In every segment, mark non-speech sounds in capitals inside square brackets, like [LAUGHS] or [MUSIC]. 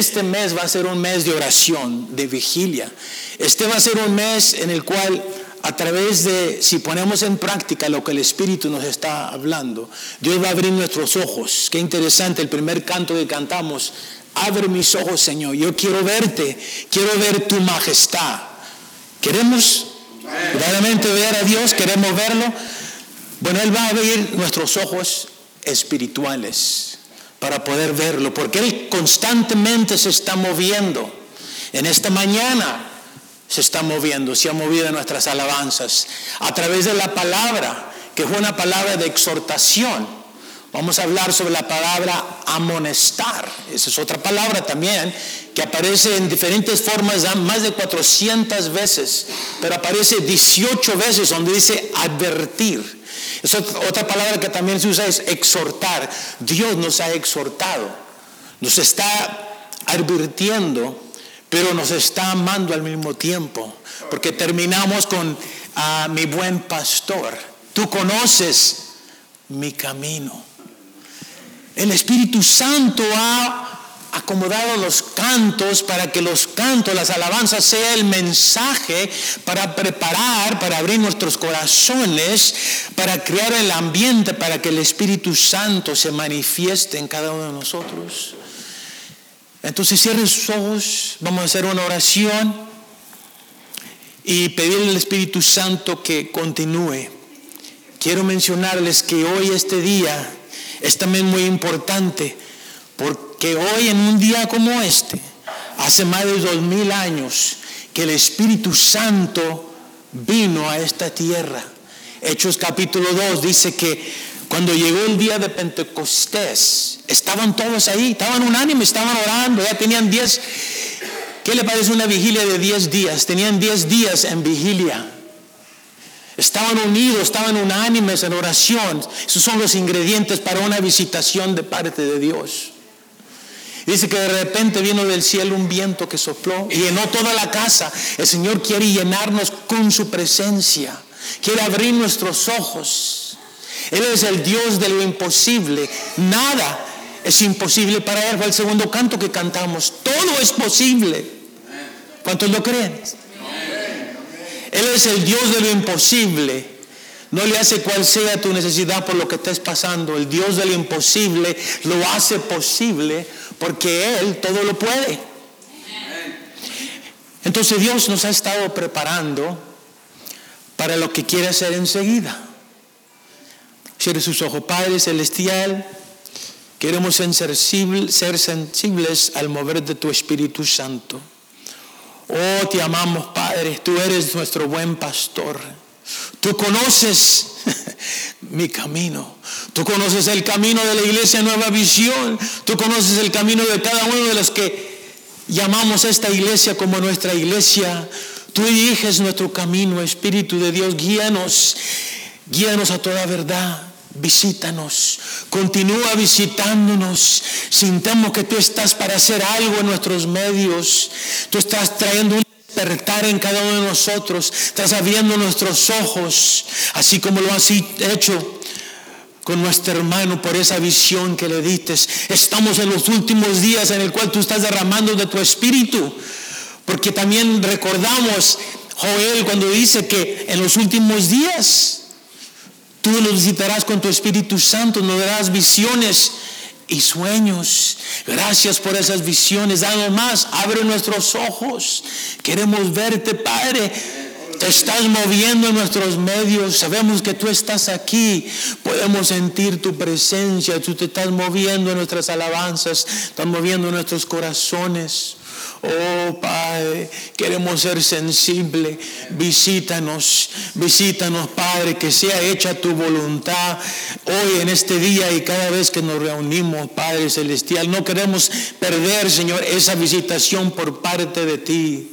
este mes va a ser un mes de oración, de vigilia. Este va a ser un mes en el cual a través de, si ponemos en práctica lo que el Espíritu nos está hablando, Dios va a abrir nuestros ojos. Qué interesante, el primer canto que cantamos, abre mis ojos, Señor, yo quiero verte, quiero ver tu majestad. ¿Queremos verdaderamente ver a Dios? ¿Queremos verlo? Bueno, Él va a abrir nuestros ojos espirituales para poder verlo, porque Él constantemente se está moviendo. En esta mañana se está moviendo, se ha movido en nuestras alabanzas, a través de la palabra, que fue una palabra de exhortación. Vamos a hablar sobre la palabra amonestar. Esa es otra palabra también que aparece en diferentes formas, más de 400 veces, pero aparece 18 veces donde dice advertir. Es otra palabra que también se usa es exhortar. Dios nos ha exhortado, nos está advirtiendo pero nos está amando al mismo tiempo, porque terminamos con a mi buen pastor. Tú conoces mi camino. El Espíritu Santo ha acomodado los cantos para que los cantos, las alabanzas sea el mensaje para preparar, para abrir nuestros corazones, para crear el ambiente para que el Espíritu Santo se manifieste en cada uno de nosotros. Entonces cierren sus ojos, vamos a hacer una oración y pedirle al Espíritu Santo que continúe. Quiero mencionarles que hoy este día es también muy importante porque hoy en un día como este, hace más de dos mil años que el Espíritu Santo vino a esta tierra. Hechos capítulo 2 dice que cuando llegó el día de Pentecostés, estaban todos ahí, estaban unánimes, estaban orando, ya tenían 10, ¿qué le parece una vigilia de 10 días? Tenían 10 días en vigilia. Estaban unidos, estaban unánimes en oración. Esos son los ingredientes para una visitación de parte de Dios. Dice que de repente vino del cielo un viento que sopló y llenó toda la casa. El Señor quiere llenarnos con su presencia. Quiere abrir nuestros ojos él es el Dios de lo imposible. Nada es imposible para Él. Fue el segundo canto que cantamos. Todo es posible. ¿Cuántos lo creen? Él es el Dios de lo imposible. No le hace cual sea tu necesidad por lo que estés pasando. El Dios de lo imposible lo hace posible porque Él todo lo puede. Entonces Dios nos ha estado preparando para lo que quiere hacer enseguida. Cierre sus ojos, Padre Celestial. Queremos ser sensibles, al mover de tu Espíritu Santo. Oh, te amamos, Padre. Tú eres nuestro buen pastor. Tú conoces [LAUGHS] mi camino. Tú conoces el camino de la iglesia Nueva Visión. Tú conoces el camino de cada uno de los que llamamos esta iglesia como nuestra iglesia. Tú diriges nuestro camino, Espíritu de Dios. Guíanos. Guíanos a toda verdad. Visítanos, continúa visitándonos. Sintamos que tú estás para hacer algo en nuestros medios. Tú estás trayendo un despertar en cada uno de nosotros. Estás abriendo nuestros ojos, así como lo has hecho con nuestro hermano por esa visión que le diste. Estamos en los últimos días en el cual tú estás derramando de tu espíritu. Porque también recordamos Joel cuando dice que en los últimos días Tú nos visitarás con tu Espíritu Santo, nos darás visiones y sueños. Gracias por esas visiones. Danos más, abre nuestros ojos. Queremos verte, Padre. Te estás moviendo en nuestros medios. Sabemos que tú estás aquí. Podemos sentir tu presencia. Tú te estás moviendo en nuestras alabanzas. Estás moviendo en nuestros corazones. Oh Padre, queremos ser sensibles. Visítanos, visítanos Padre, que sea hecha tu voluntad hoy en este día y cada vez que nos reunimos, Padre Celestial. No queremos perder, Señor, esa visitación por parte de ti.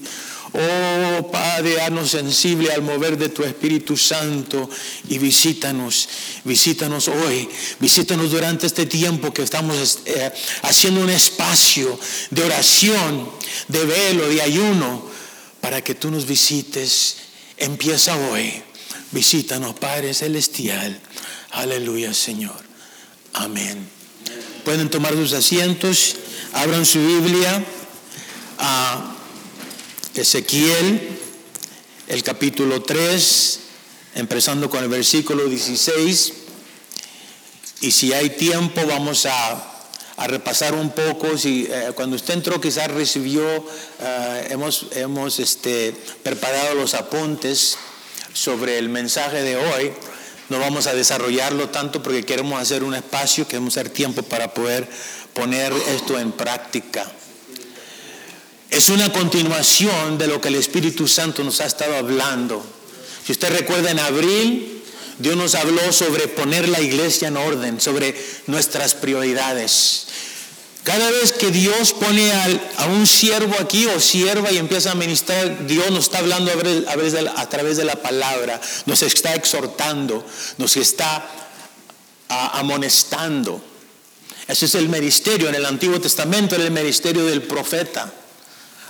Oh Padre, haznos sensible al mover de tu Espíritu Santo y visítanos, visítanos hoy, visítanos durante este tiempo que estamos eh, haciendo un espacio de oración, de velo, de ayuno, para que tú nos visites. Empieza hoy. Visítanos, Padre Celestial. Aleluya, Señor. Amén. Pueden tomar sus asientos, abran su Biblia. a Ezequiel, el capítulo 3, empezando con el versículo 16. Y si hay tiempo, vamos a, repasar un poco. Si, eh, cuando usted entró, quizás recibió, eh, hemos, hemos este, preparado los apuntes sobre el mensaje de hoy. No vamos a desarrollarlo tanto porque queremos hacer un espacio, queremos hacer tiempo para poder poner esto en práctica. Es una continuación de lo que el Espíritu Santo nos ha estado hablando. Si usted recuerda en abril, Dios nos habló sobre poner la iglesia en orden, sobre nuestras prioridades. Cada vez que Dios pone a, un siervo aquí o sierva y empieza a ministrar, Dios nos está hablando a, través de la palabra, nos está exhortando, nos está amonestando. Ese es el ministerio. En el Antiguo Testamento era el ministerio del profeta,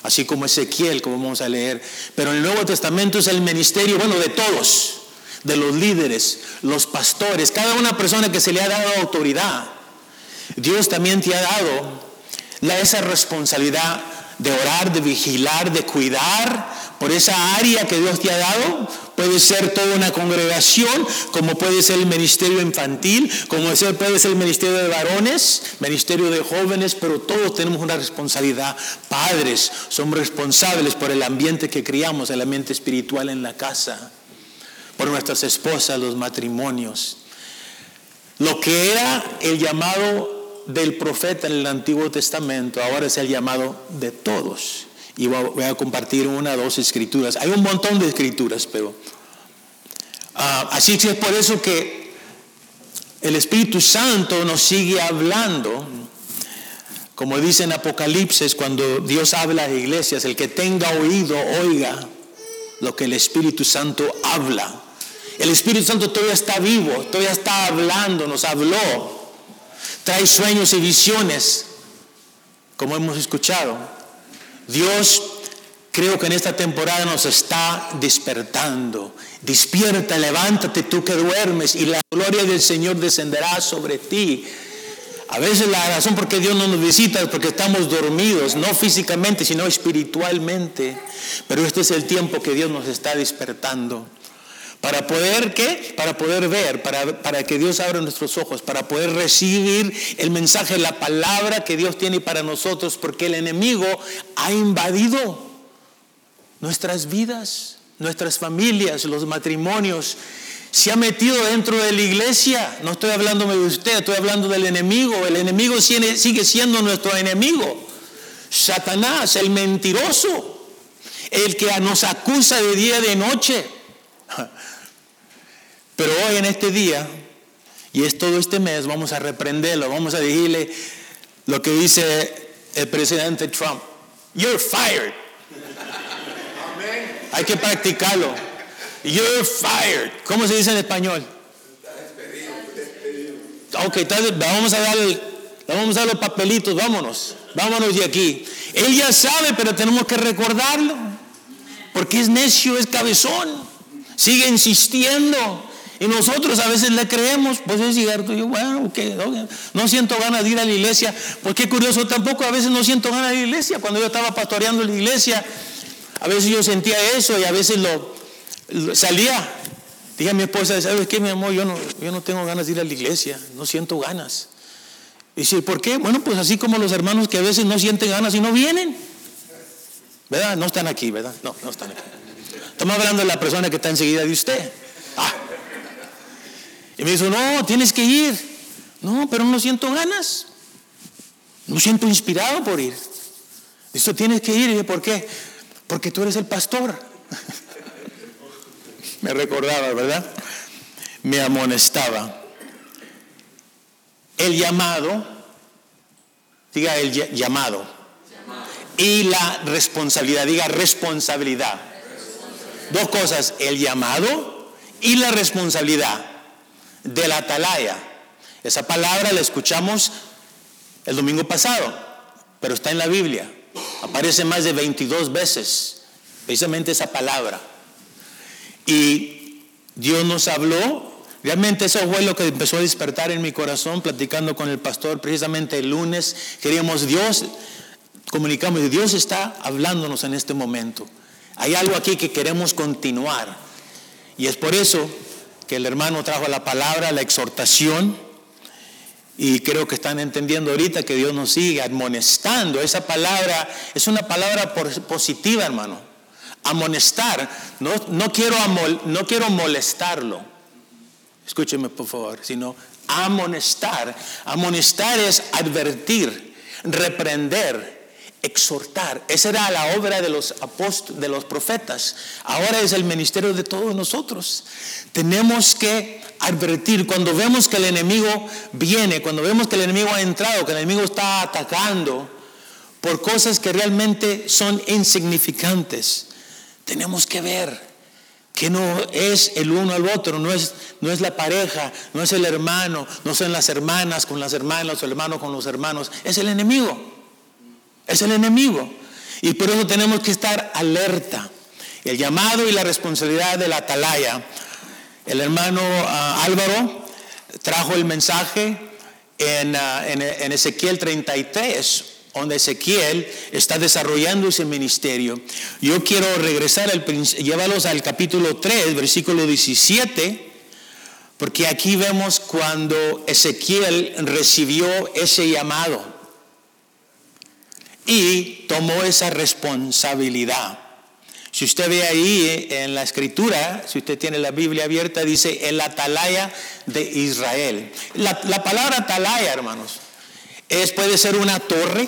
así como Ezequiel, como vamos a leer. Pero en el Nuevo Testamento es el ministerio, bueno, de todos, de los líderes, los pastores, cada una persona que se le ha dado autoridad. Dios también te ha dado esa responsabilidad de orar, de vigilar, de cuidar por esa área que Dios te ha dado. Puede ser toda una congregación, como puede ser el ministerio infantil, como puede ser el ministerio de varones, ministerio de jóvenes, pero todos tenemos una responsabilidad. Padres somos responsables por el ambiente que criamos, el ambiente espiritual en la casa, por nuestras esposas, los matrimonios. Lo que era el llamado del profeta en el Antiguo Testamento ahora es el llamado de todos. Y voy a compartir una o dos escrituras. Hay un montón de escrituras, pero... Ah, así que es por eso que el Espíritu Santo nos sigue hablando. Como dice en Apocalipsis, cuando Dios habla a las iglesias, el que tenga oído, oiga lo que el Espíritu Santo habla. El Espíritu Santo todavía está vivo, todavía está hablando, nos habló trae sueños y visiones, como hemos escuchado. Dios creo que en esta temporada nos está despertando. Despierta, levántate tú que duermes y la gloria del Señor descenderá sobre ti. A veces la razón por qué Dios no nos visita es porque estamos dormidos, no físicamente, sino espiritualmente. Pero este es el tiempo que Dios nos está despertando. Para poder, ¿qué? Para poder ver, para, para, que Dios abra nuestros ojos, para poder recibir el mensaje, la palabra que Dios tiene para nosotros, porque el enemigo ha invadido nuestras vidas, nuestras familias, los matrimonios. Se ha metido dentro de la iglesia. No estoy hablando de usted, estoy hablando del enemigo. El enemigo sigue siendo nuestro enemigo. Satanás, el mentiroso, el que nos acusa de día y de noche. Pero hoy en este día, y es todo este mes, vamos a reprenderlo, vamos a decirle lo que dice el presidente Trump. You're fired. Hay que practicarlo. You're fired. ¿Cómo se dice en español? Ok, vamos a dar, vamos a dar los papelitos, vámonos, vámonos de aquí. Él ya sabe, pero tenemos que recordarlo, porque es necio, es cabezón, sigue insistiendo. Y nosotros a veces le creemos, pues es cierto, yo, bueno, no siento ganas de ir a la iglesia, pues qué curioso, tampoco a veces no siento ganas de ir a la iglesia, cuando yo estaba pastoreando la iglesia, a veces yo sentía eso y a veces lo, salía, dije a mi esposa, ¿sabes qué mi amor? Yo no, yo no tengo ganas de ir a la iglesia, no siento ganas. Y dice, ¿por qué? Bueno, pues así como los hermanos que a veces no sienten ganas y no vienen. ¿Verdad? No están aquí, ¿verdad? No, no están aquí. Estamos hablando de la persona que está enseguida de usted. Ah. Y me dijo, no, tienes que ir. No, pero no siento ganas. No siento inspirado por ir. Dice, tienes que ir. Y ¿por qué? Porque tú eres el pastor. [LAUGHS] me recordaba, ¿verdad? Me amonestaba. El llamado, diga el llamado. Y la responsabilidad, diga responsabilidad. Dos cosas, el llamado y la responsabilidad de la atalaya. Esa palabra la escuchamos el domingo pasado, pero está en la Biblia. Aparece más de 22 veces, precisamente esa palabra. Y Dios nos habló. Realmente eso fue lo que empezó a despertar en mi corazón, platicando con el pastor precisamente el lunes. Queríamos Dios, comunicamos. Dios está hablándonos en este momento. Hay algo aquí que queremos continuar. Y es por eso que el hermano trajo la palabra, la exhortación. Y creo que están entendiendo ahorita que Dios nos sigue amonestando. Esa palabra es una palabra positiva, hermano. Amonestar. No, no, quiero, no quiero molestarlo. Escúcheme, por favor. Sino amonestar. Amonestar es advertir, reprender, exhortar. Esa era la obra de los apóstoles, de los profetas. Ahora es el ministerio de todos nosotros. Tenemos que advertir cuando vemos que el enemigo viene, cuando vemos que el enemigo ha entrado, que el enemigo está atacando por cosas que realmente son insignificantes. Tenemos que ver que no es el uno al otro, no es, no es la pareja, no es el hermano, no son las hermanas con las hermanas, los hermanos con los hermanos, es el enemigo. Es el enemigo. Y por eso tenemos que estar alerta. El llamado y la responsabilidad de la atalaya. El hermano ah, Álvaro trajo el mensaje en, ah, Ezequiel 33, donde Ezequiel está desarrollando ese ministerio. Yo quiero regresar, al, al capítulo 3, versículo 17, porque aquí vemos cuando Ezequiel recibió ese llamado y tomó esa responsabilidad. Si usted ve ahí en la escritura, si usted tiene la Biblia abierta, dice el atalaya de Israel. La, palabra atalaya, hermanos, es, puede ser una torre,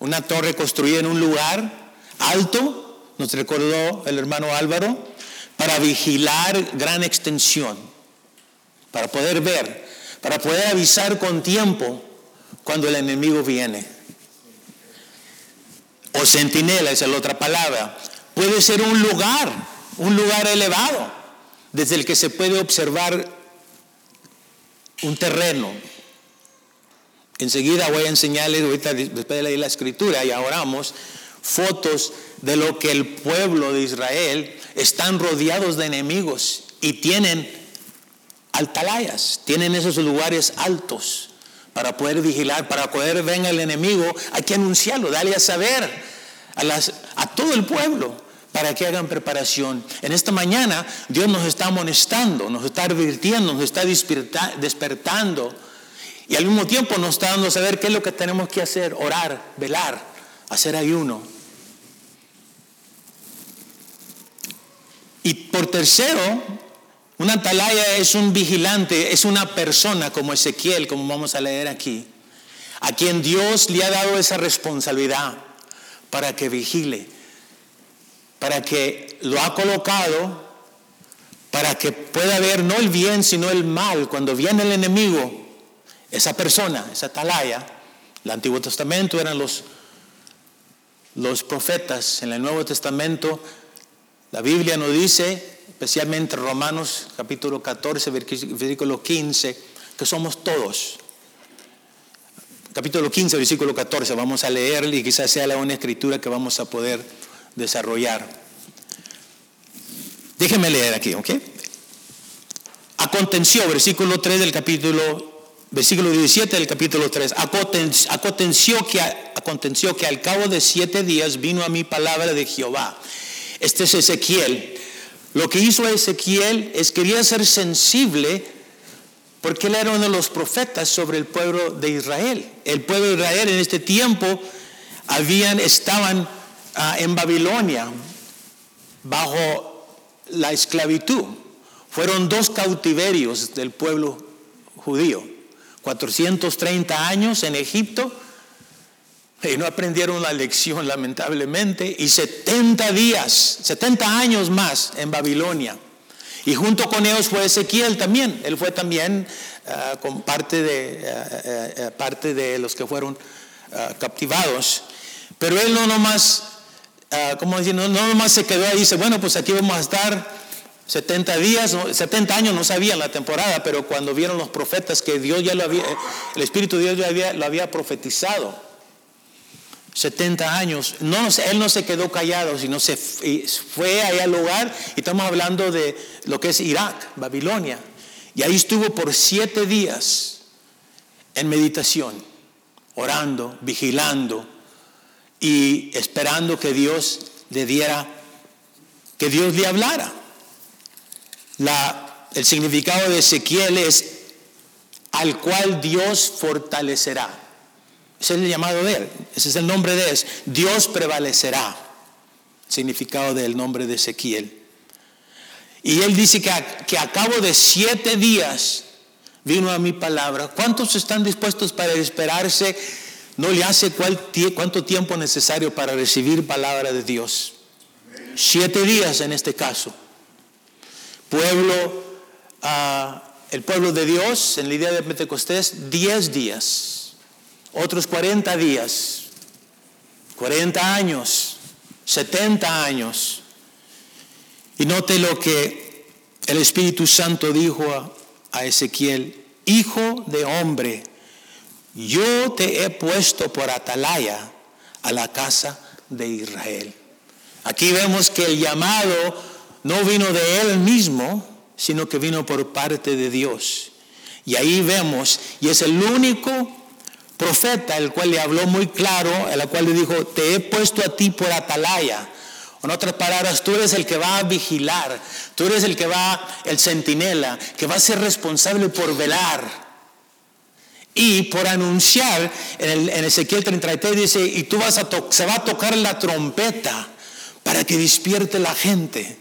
una torre construida en un lugar alto, nos recordó el hermano Álvaro, para vigilar gran extensión, para poder ver, para poder avisar con tiempo cuando el enemigo viene o centinela, esa es la otra palabra, puede ser un lugar, un lugar elevado, desde el que se puede observar un terreno. Enseguida voy a enseñarles, ahorita después de leer la escritura y oramos, fotos de lo que el pueblo de Israel están rodeados de enemigos y tienen altalayas, tienen esos lugares altos para poder vigilar, para poder ver al enemigo, hay que anunciarlo, darle a saber a, todo el pueblo para que hagan preparación. En esta mañana Dios nos está amonestando, nos está advirtiendo, nos está despertando y al mismo tiempo nos está dando a saber qué es lo que tenemos que hacer, orar, velar, hacer ayuno. Y por tercero, una atalaya es un vigilante, es una persona como Ezequiel, como vamos a leer aquí, a quien Dios le ha dado esa responsabilidad para que vigile, para que lo ha colocado, para que pueda ver no el bien, sino el mal. Cuando viene el enemigo, esa persona, esa atalaya, el Antiguo Testamento eran los, los profetas, en el Nuevo Testamento la Biblia nos dice especialmente Romanos capítulo 14, versículo 15, que somos todos. Capítulo 15, versículo 14, vamos a leerle y quizás sea la una escritura que vamos a poder desarrollar. Déjenme leer aquí, ¿ok? Acontenció, versículo 3 del capítulo, versículo 17 del capítulo 3. Acontenció que, acontenció que al cabo de siete días vino a mi palabra de Jehová. Este es Ezequiel lo que hizo Ezequiel es quería ser sensible porque él era uno de los profetas sobre el pueblo de Israel. El pueblo de Israel en este tiempo habían, estaban ah, en Babilonia bajo la esclavitud. Fueron dos cautiverios del pueblo judío. 430 años en Egipto y no aprendieron la lección lamentablemente, y 70 días, 70 años más en Babilonia. Y junto con ellos fue Ezequiel también, él fue también ah, con parte de, ah, ah, parte de los que fueron captivados. Pero él no nomás, como decir, no, no nomás se quedó ahí y dice, bueno, pues aquí vamos a estar 70 días, 70 años no sabían la temporada, pero cuando vieron los profetas que Dios ya lo había, el Espíritu de Dios ya había, lo había profetizado 70 años. No, él no se quedó callado, sino se fue allá al lugar. Y estamos hablando de lo que es Irak, Babilonia. Y ahí estuvo por siete días en meditación, orando, vigilando, y esperando que Dios le diera, que Dios le hablara. La, el significado de Ezequiel es al cual Dios fortalecerá. Ese es el llamado de él, ese es el nombre de él. Dios prevalecerá, significado del nombre de Ezequiel. Y él dice que a, que a cabo de siete días vino a mi palabra. ¿Cuántos están dispuestos para esperarse? No le hace cuánto tiempo necesario para recibir palabra de Dios. Siete días en este caso. Pueblo, uh, el pueblo de Dios en la idea de Pentecostés, diez días. Otros cuarenta días. Cuarenta años. Setenta años. Y note lo que el Espíritu Santo dijo a, a Ezequiel, hijo de hombre, yo te he puesto por atalaya a la casa de Israel. Aquí vemos que el llamado no vino de él mismo, sino que vino por parte de Dios. Y ahí vemos, y es el único profeta el cual le habló muy claro, el cual le dijo, te he puesto a ti por atalaya. En otras palabras, tú eres el que va a vigilar, tú eres el que va, el centinela, que va a ser responsable por velar y por anunciar, en, el, en Ezequiel 33 dice, y tú vas a se va a tocar la trompeta para que despierte la gente,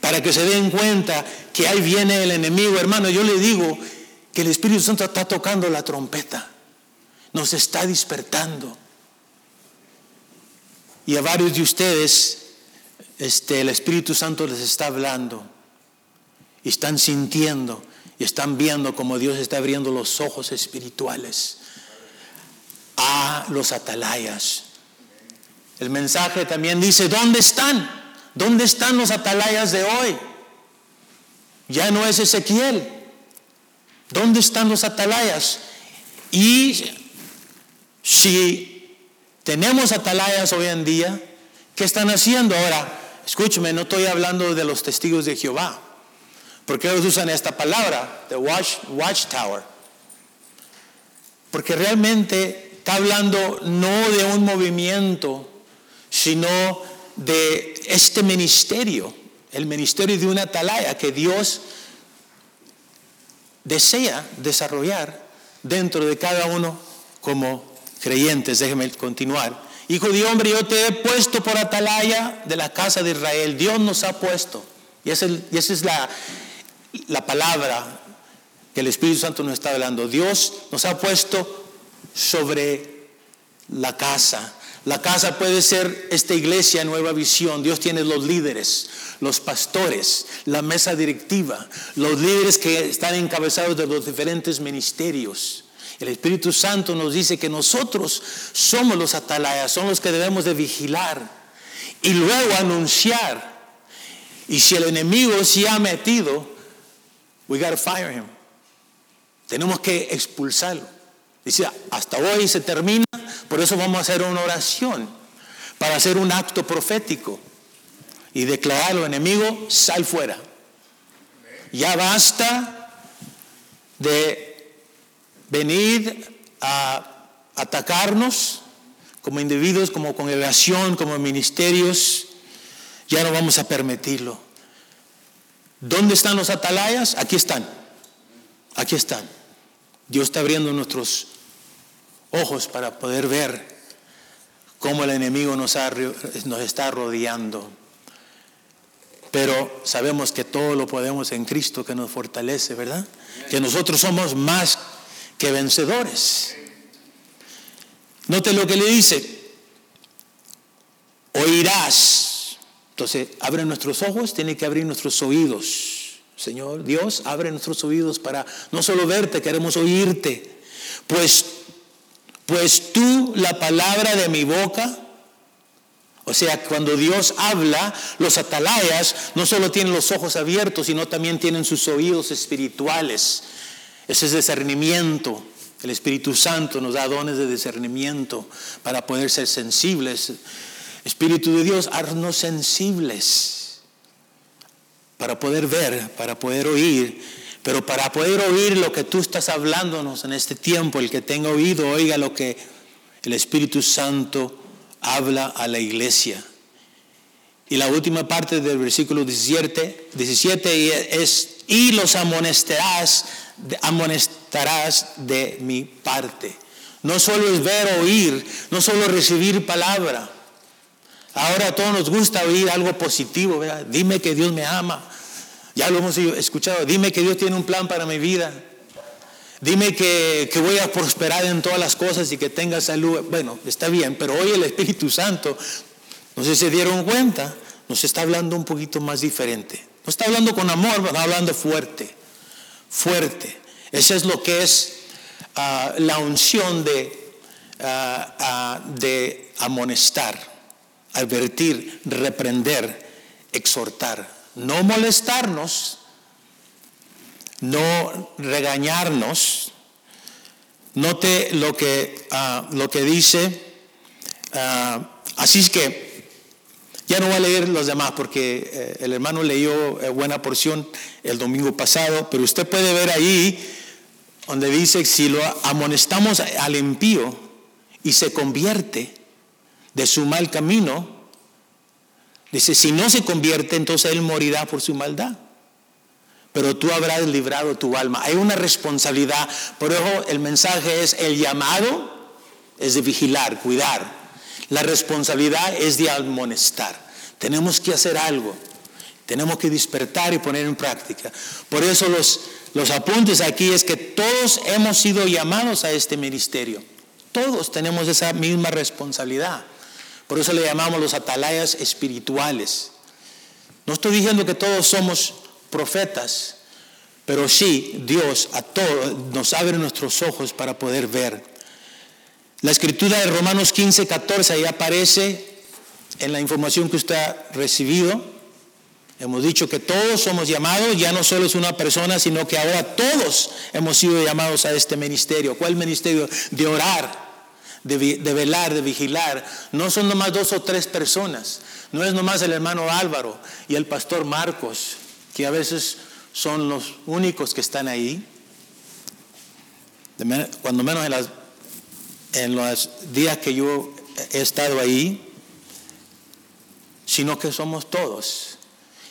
para que se den cuenta que ahí viene el enemigo. Hermano, yo le digo que el Espíritu Santo está tocando la trompeta, nos está despertando. Y a varios de ustedes, este, el Espíritu Santo les está hablando están sintiendo y están viendo como Dios está abriendo los ojos espirituales a los atalayas. El mensaje también dice, ¿dónde están? ¿Dónde están los atalayas de hoy? Ya no es Ezequiel. ¿Dónde están los atalayas? Y si tenemos atalayas hoy en día, ¿qué están haciendo ahora? Escúcheme, no estoy hablando de los testigos de Jehová. ¿Por qué ellos usan esta palabra, the watch, watchtower? Porque realmente está hablando no de un movimiento, sino de este ministerio, el ministerio de una atalaya que Dios desea desarrollar dentro de cada uno como creyentes. Déjeme continuar. Hijo de hombre, yo te he puesto por atalaya de la casa de Israel. Dios nos ha puesto. Y esa es la, la palabra que el Espíritu Santo nos está hablando. Dios nos ha puesto sobre la casa. La casa puede ser esta iglesia nueva visión. Dios tiene los líderes, los pastores, la mesa directiva, los líderes que están encabezados de los diferentes ministerios. El Espíritu Santo nos dice que nosotros somos los atalayas, somos los que debemos de vigilar y luego anunciar. Y si el enemigo se ha metido, We got to fire him. Tenemos que expulsarlo. Dice, hasta hoy se termina, por eso vamos a hacer una oración para hacer un acto profético y declarar al enemigo, sal fuera. Ya basta de venir a atacarnos como individuos, como congregación, como ministerios. Ya no vamos a permitirlo. ¿Dónde están los atalayas? Aquí están. Aquí están. Dios está abriendo nuestros ojos para poder ver cómo el enemigo nos, nos está rodeando. Pero sabemos que todo lo podemos en Cristo que nos fortalece, ¿verdad? Que nosotros somos más que vencedores. Note lo que le dice. Oirás entonces, abre nuestros ojos, tiene que abrir nuestros oídos. Señor Dios, abre nuestros oídos para no solo verte, queremos oírte. Pues, pues tú, la palabra de mi boca, o sea, cuando Dios habla, los atalayas no solo tienen los ojos abiertos, sino también tienen sus oídos espirituales. Ese es discernimiento. El Espíritu Santo nos da dones de discernimiento para poder ser sensibles Espíritu de Dios, haznos sensibles para poder ver, para poder oír, pero para poder oír lo que tú estás hablándonos en este tiempo, el que tenga oído, oiga lo que el Espíritu Santo habla a la iglesia. Y la última parte del versículo 17, 17 es, y los amonestarás, amonestarás de mi parte. No solo es ver, oír, no solo recibir palabra. Ahora a todos nos gusta oír algo positivo, ¿verdad? Dime que Dios me ama. Ya lo hemos escuchado. Dime que Dios tiene un plan para mi vida. Dime que, que, voy a prosperar en todas las cosas y que tenga salud. Bueno, está bien, pero hoy el Espíritu Santo no sé si se dieron cuenta, nos está hablando un poquito más diferente. No está hablando con amor, está hablando fuerte, fuerte. Ese es lo que es ah, la unción de, ah, ah, de amonestar, advertir, reprender, exhortar. No molestarnos, no regañarnos. Note lo que, lo que dice. así es que ya no voy a leer los demás porque eh, el hermano leyó eh, buena porción el domingo pasado, pero usted puede ver ahí donde dice, si lo amonestamos al impío y se convierte de su mal camino, dice, si no se convierte, entonces él morirá por su maldad. Pero tú habrás librado tu alma. Hay una responsabilidad. Por eso el mensaje es, el llamado es de vigilar, cuidar. La responsabilidad es de amonestar. Tenemos que hacer algo. Tenemos que despertar y poner en práctica. Por eso los, los apuntes aquí es que todos hemos sido llamados a este ministerio. Todos tenemos esa misma responsabilidad. Por eso le llamamos los atalayas espirituales. No estoy diciendo que todos somos profetas, pero sí Dios a todos nos abre nuestros ojos para poder ver la escritura de Romanos 15, 14 ahí aparece en la información que usted ha recibido. Hemos dicho que todos somos llamados, ya no solo es una persona, sino que ahora todos hemos sido llamados a este ministerio. ¿Cuál ministerio? De orar, de, velar, de vigilar. No son nomás dos o tres personas. No es nomás el hermano Álvaro y el pastor Marcos, que a veces son los únicos que están ahí. Cuando menos en las en los días que yo he estado ahí, sino que somos todos.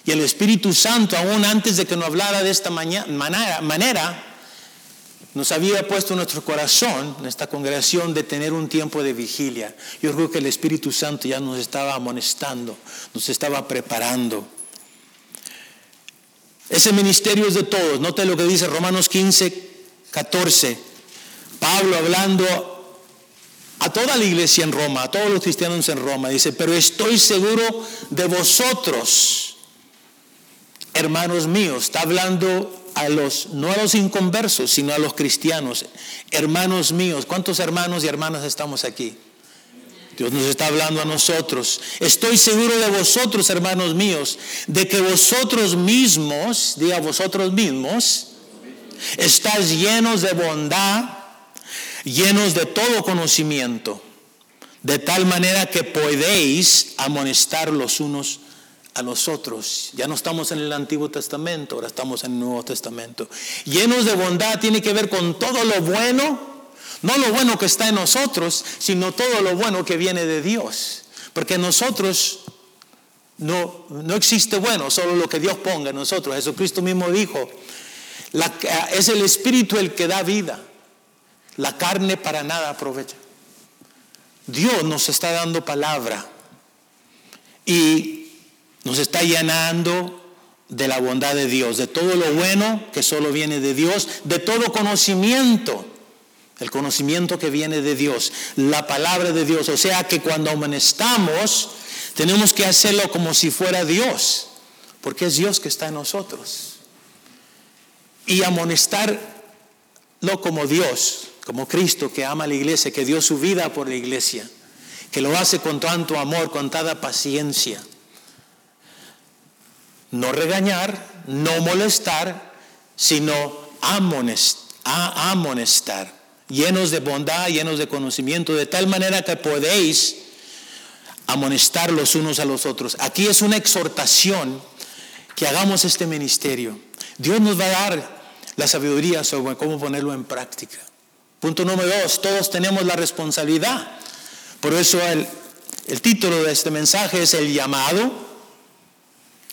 Y el Espíritu Santo, aún antes de que nos hablara de esta manera, nos había puesto en nuestro corazón, en esta congregación, de tener un tiempo de vigilia. Yo creo que el Espíritu Santo ya nos estaba amonestando, nos estaba preparando. Ese ministerio es de todos. Note lo que dice Romanos 15, 14. Pablo hablando a toda la iglesia en Roma, a todos los cristianos en Roma. Dice, pero estoy seguro de vosotros, hermanos míos. Está hablando a los, no a los inconversos, sino a los cristianos. Hermanos míos, ¿cuántos hermanos y hermanas estamos aquí? Dios nos está hablando a nosotros. Estoy seguro de vosotros, hermanos míos, de que vosotros mismos, diga vosotros mismos, estáis llenos de bondad llenos de todo conocimiento, de tal manera que podéis amonestar los unos a los otros. Ya no estamos en el Antiguo Testamento, ahora estamos en el Nuevo Testamento. Llenos de bondad tiene que ver con todo lo bueno, no lo bueno que está en nosotros, sino todo lo bueno que viene de Dios. Porque nosotros no, no existe bueno, solo lo que Dios ponga en nosotros. Jesucristo mismo dijo, es el Espíritu el que da vida. La carne para nada aprovecha. Dios nos está dando palabra y nos está llenando de la bondad de Dios, de todo lo bueno que solo viene de Dios, de todo conocimiento, el conocimiento que viene de Dios, la palabra de Dios. O sea que cuando amonestamos, tenemos que hacerlo como si fuera Dios, porque es Dios que está en nosotros. Y amonestarlo como Dios como Cristo que ama a la iglesia, que dio su vida por la iglesia, que lo hace con tanto amor, con tanta paciencia. No regañar, no molestar, sino amonestar, llenos de bondad, llenos de conocimiento, de tal manera que podéis amonestar los unos a los otros. Aquí es una exhortación que hagamos este ministerio. Dios nos va a dar la sabiduría sobre cómo ponerlo en práctica. Punto número dos, todos tenemos la responsabilidad. Por eso el, título de este mensaje es El llamado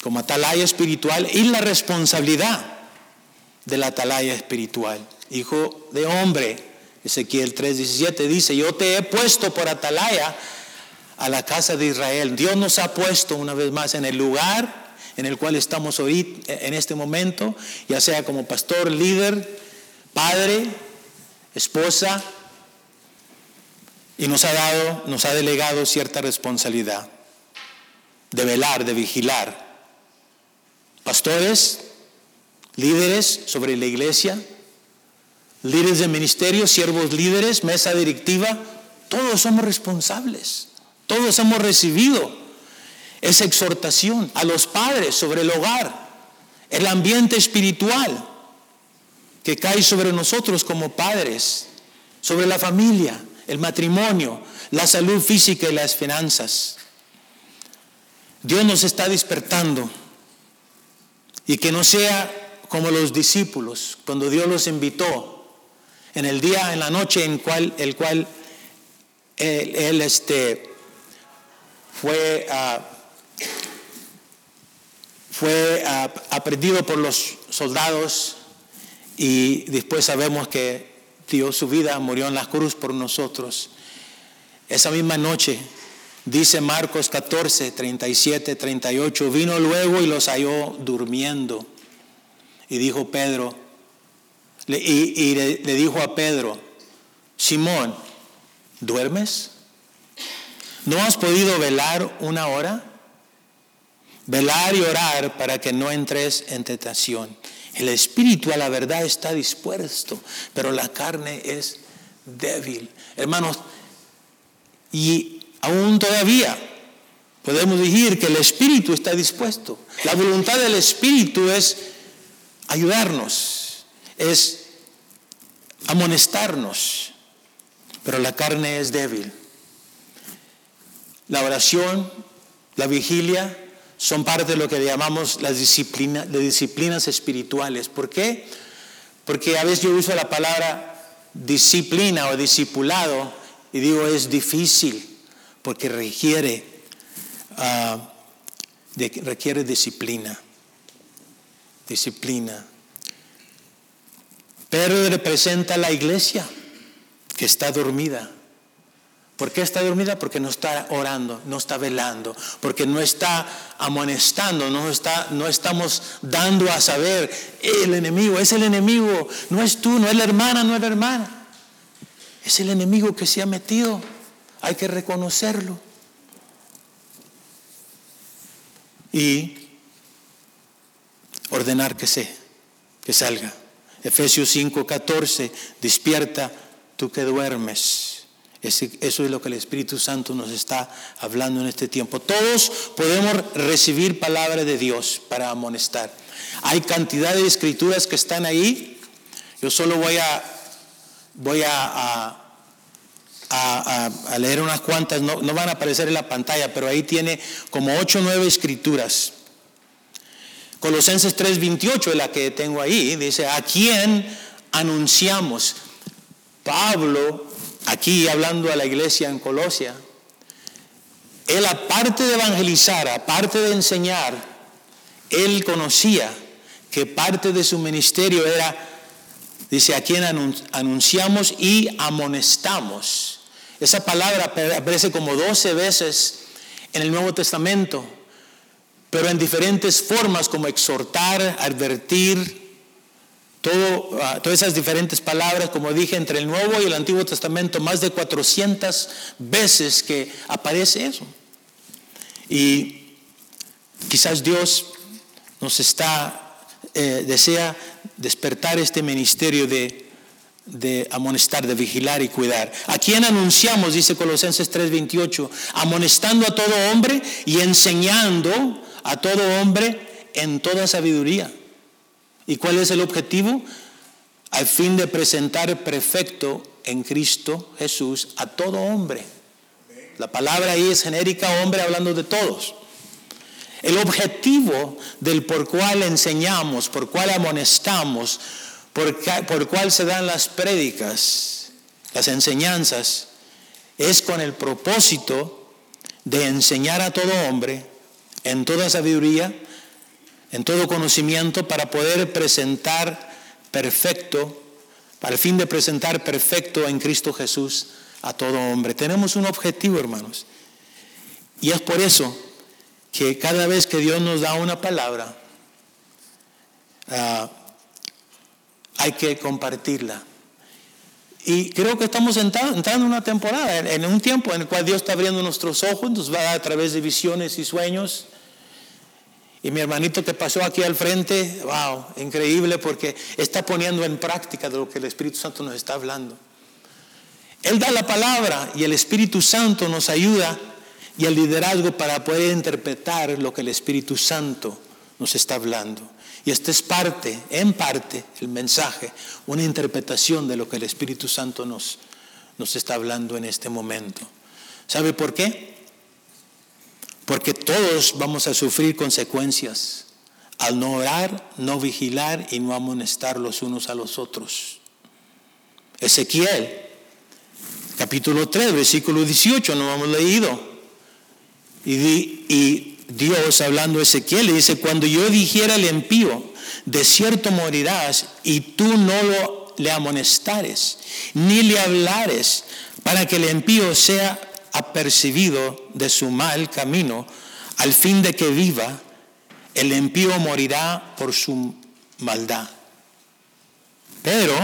como atalaya espiritual y la responsabilidad de la atalaya espiritual. Hijo de hombre, Ezequiel 3:17 dice, yo te he puesto por atalaya a la casa de Israel. Dios nos ha puesto una vez más en el lugar en el cual estamos hoy en este momento, ya sea como pastor, líder, padre, esposa, y nos ha dado, nos ha delegado cierta responsabilidad de velar, de vigilar. Pastores, líderes sobre la iglesia, líderes de ministerio, siervos líderes, mesa directiva, todos somos responsables, todos hemos recibido esa exhortación a los padres sobre el hogar, el ambiente espiritual que cae sobre nosotros como padres, sobre la familia el matrimonio, la salud física y las finanzas. Dios nos está despertando y que no sea como los discípulos cuando Dios los invitó en el día, en la noche en cual, el cual él, este, fue, uh, fue uh, aprendido por los soldados y después sabemos que dio su vida, murió en la cruz por nosotros. Esa misma noche, dice Marcos 14, 37, 38, vino luego y los halló durmiendo. Y dijo Pedro, y, le, le dijo a Pedro, Simón, ¿duermes? ¿No has podido velar una hora? Velar y orar para que no entres en tentación. El espíritu a la verdad está dispuesto, pero la carne es débil. Hermanos, y aún todavía podemos decir que el espíritu está dispuesto. La voluntad del espíritu es ayudarnos, es amonestarnos, pero la carne es débil. La oración, la vigilia, son parte de lo que llamamos las disciplinas, de disciplinas espirituales. ¿Por qué? Porque a veces yo uso la palabra disciplina o discipulado y digo es difícil porque requiere, ah, requiere disciplina. Disciplina. Pero representa la iglesia que está dormida. ¿Por qué está dormida? Porque no está orando, no está velando, porque no está amonestando, no, está, no estamos dando a saber, el enemigo, es el enemigo, no es tú, no es la hermana, no es la hermana. Es el enemigo que se ha metido, hay que reconocerlo. Y ordenar que se, que salga. Efesios 5:14, despierta tú que duermes eso es lo que el Espíritu Santo nos está hablando en este tiempo. Todos podemos recibir palabra de Dios para amonestar. Hay cantidad de escrituras que están ahí. Yo solo voy a, voy a, a, leer unas cuantas, no, no, van a aparecer en la pantalla, pero ahí tiene como ocho o nueve escrituras. Colosenses 3:28 es la que tengo ahí, dice, ¿a quién anunciamos? Pablo aquí hablando a la iglesia en Colosia, él aparte de evangelizar, aparte de enseñar, él conocía que parte de su ministerio era, dice, a quien anunciamos y amonestamos. Esa palabra aparece como 12 veces en el Nuevo Testamento, pero en diferentes formas como exhortar, advertir, Ah, todas esas diferentes palabras, como dije, entre el Nuevo y el Antiguo Testamento, más de 400 veces que aparece eso. Y quizás Dios nos está, eh, desea despertar este ministerio de, de amonestar, de vigilar y cuidar. ¿A quién anunciamos? Dice Colosenses 3:28, amonestando a todo hombre y enseñando a todo hombre en toda sabiduría. ¿Y cuál es el objetivo? Al fin de presentar perfecto en Cristo Jesús a todo hombre. La palabra ahí es genérica, hombre hablando de todos. El objetivo del por cual enseñamos, por cual amonestamos, por, por cual se dan las prédicas, las enseñanzas, es con el propósito de enseñar a todo hombre en toda sabiduría, en todo conocimiento, para poder presentar perfecto, para el fin de presentar perfecto en Cristo Jesús a todo hombre. Tenemos un objetivo, hermanos. Y es por eso que cada vez que Dios nos da una palabra, ah, hay que compartirla. Y creo que estamos entrando en una temporada, en, un tiempo en el cual Dios está abriendo nuestros ojos, nos va a dar a través de visiones y sueños. Y mi hermanito que pasó aquí al frente, wow, increíble porque está poniendo en práctica de lo que el Espíritu Santo nos está hablando. Él da la palabra y el Espíritu Santo nos ayuda y el liderazgo para poder interpretar lo que el Espíritu Santo nos está hablando. Y esta es parte, en parte, el mensaje, una interpretación de lo que el Espíritu Santo nos, nos está hablando en este momento. ¿Sabe por qué? Porque todos vamos a sufrir consecuencias al no orar, no vigilar y no amonestar los unos a los otros. Ezequiel, capítulo 3, versículo 18, no hemos leído. Y, Dios hablando a Ezequiel le dice, cuando yo dijera al impío, de cierto morirás y tú no lo, le amonestares, ni le hablares, para que el impío sea apercibido de su mal camino, al fin de que viva, el impío morirá por su maldad. Pero,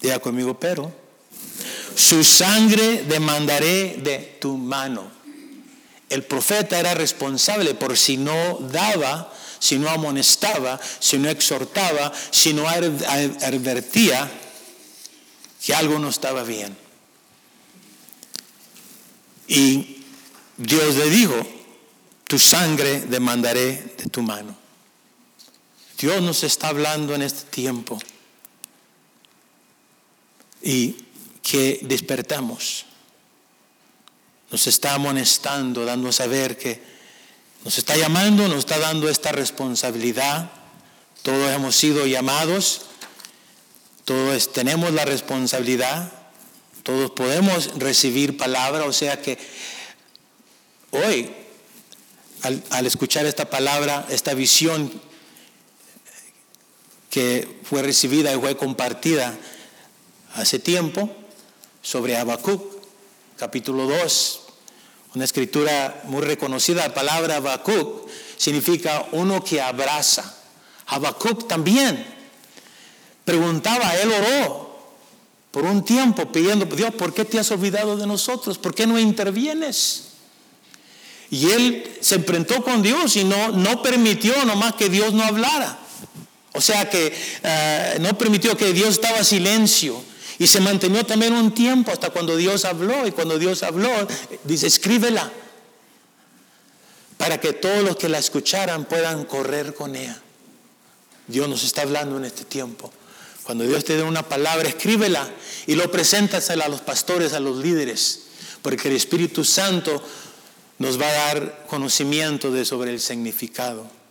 diga conmigo, pero, su sangre demandaré de tu mano el profeta era responsable por si no daba, si no amonestaba, si no exhortaba, si no advertía que algo no estaba bien. Y Dios le dijo, tu sangre demandaré de tu mano. Dios nos está hablando en este tiempo y que despertamos nos está amonestando, dando a saber que nos está llamando, nos está dando esta responsabilidad. Todos hemos sido llamados, todos tenemos la responsabilidad, todos podemos recibir palabra, o sea que hoy, al, escuchar esta palabra, esta visión que fue recibida y fue compartida hace tiempo sobre Habacuc, capítulo 2, una escritura muy reconocida, la palabra Habacuc significa uno que abraza. Habacuc también preguntaba, él oró por un tiempo pidiendo, Dios, ¿por qué te has olvidado de nosotros? ¿Por qué no intervienes? Y él se enfrentó con Dios y no, no permitió nomás que Dios no hablara. O sea que eh, no permitió que Dios estaba silencio. Y se mantenió también un tiempo hasta cuando Dios habló. Y cuando Dios habló, dice, escríbela. Para que todos los que la escucharan puedan correr con ella. Dios nos está hablando en este tiempo. Cuando Dios te dé una palabra, escríbela y lo preséntasela a los pastores, a los líderes. Porque el Espíritu Santo nos va a dar conocimiento de sobre el significado.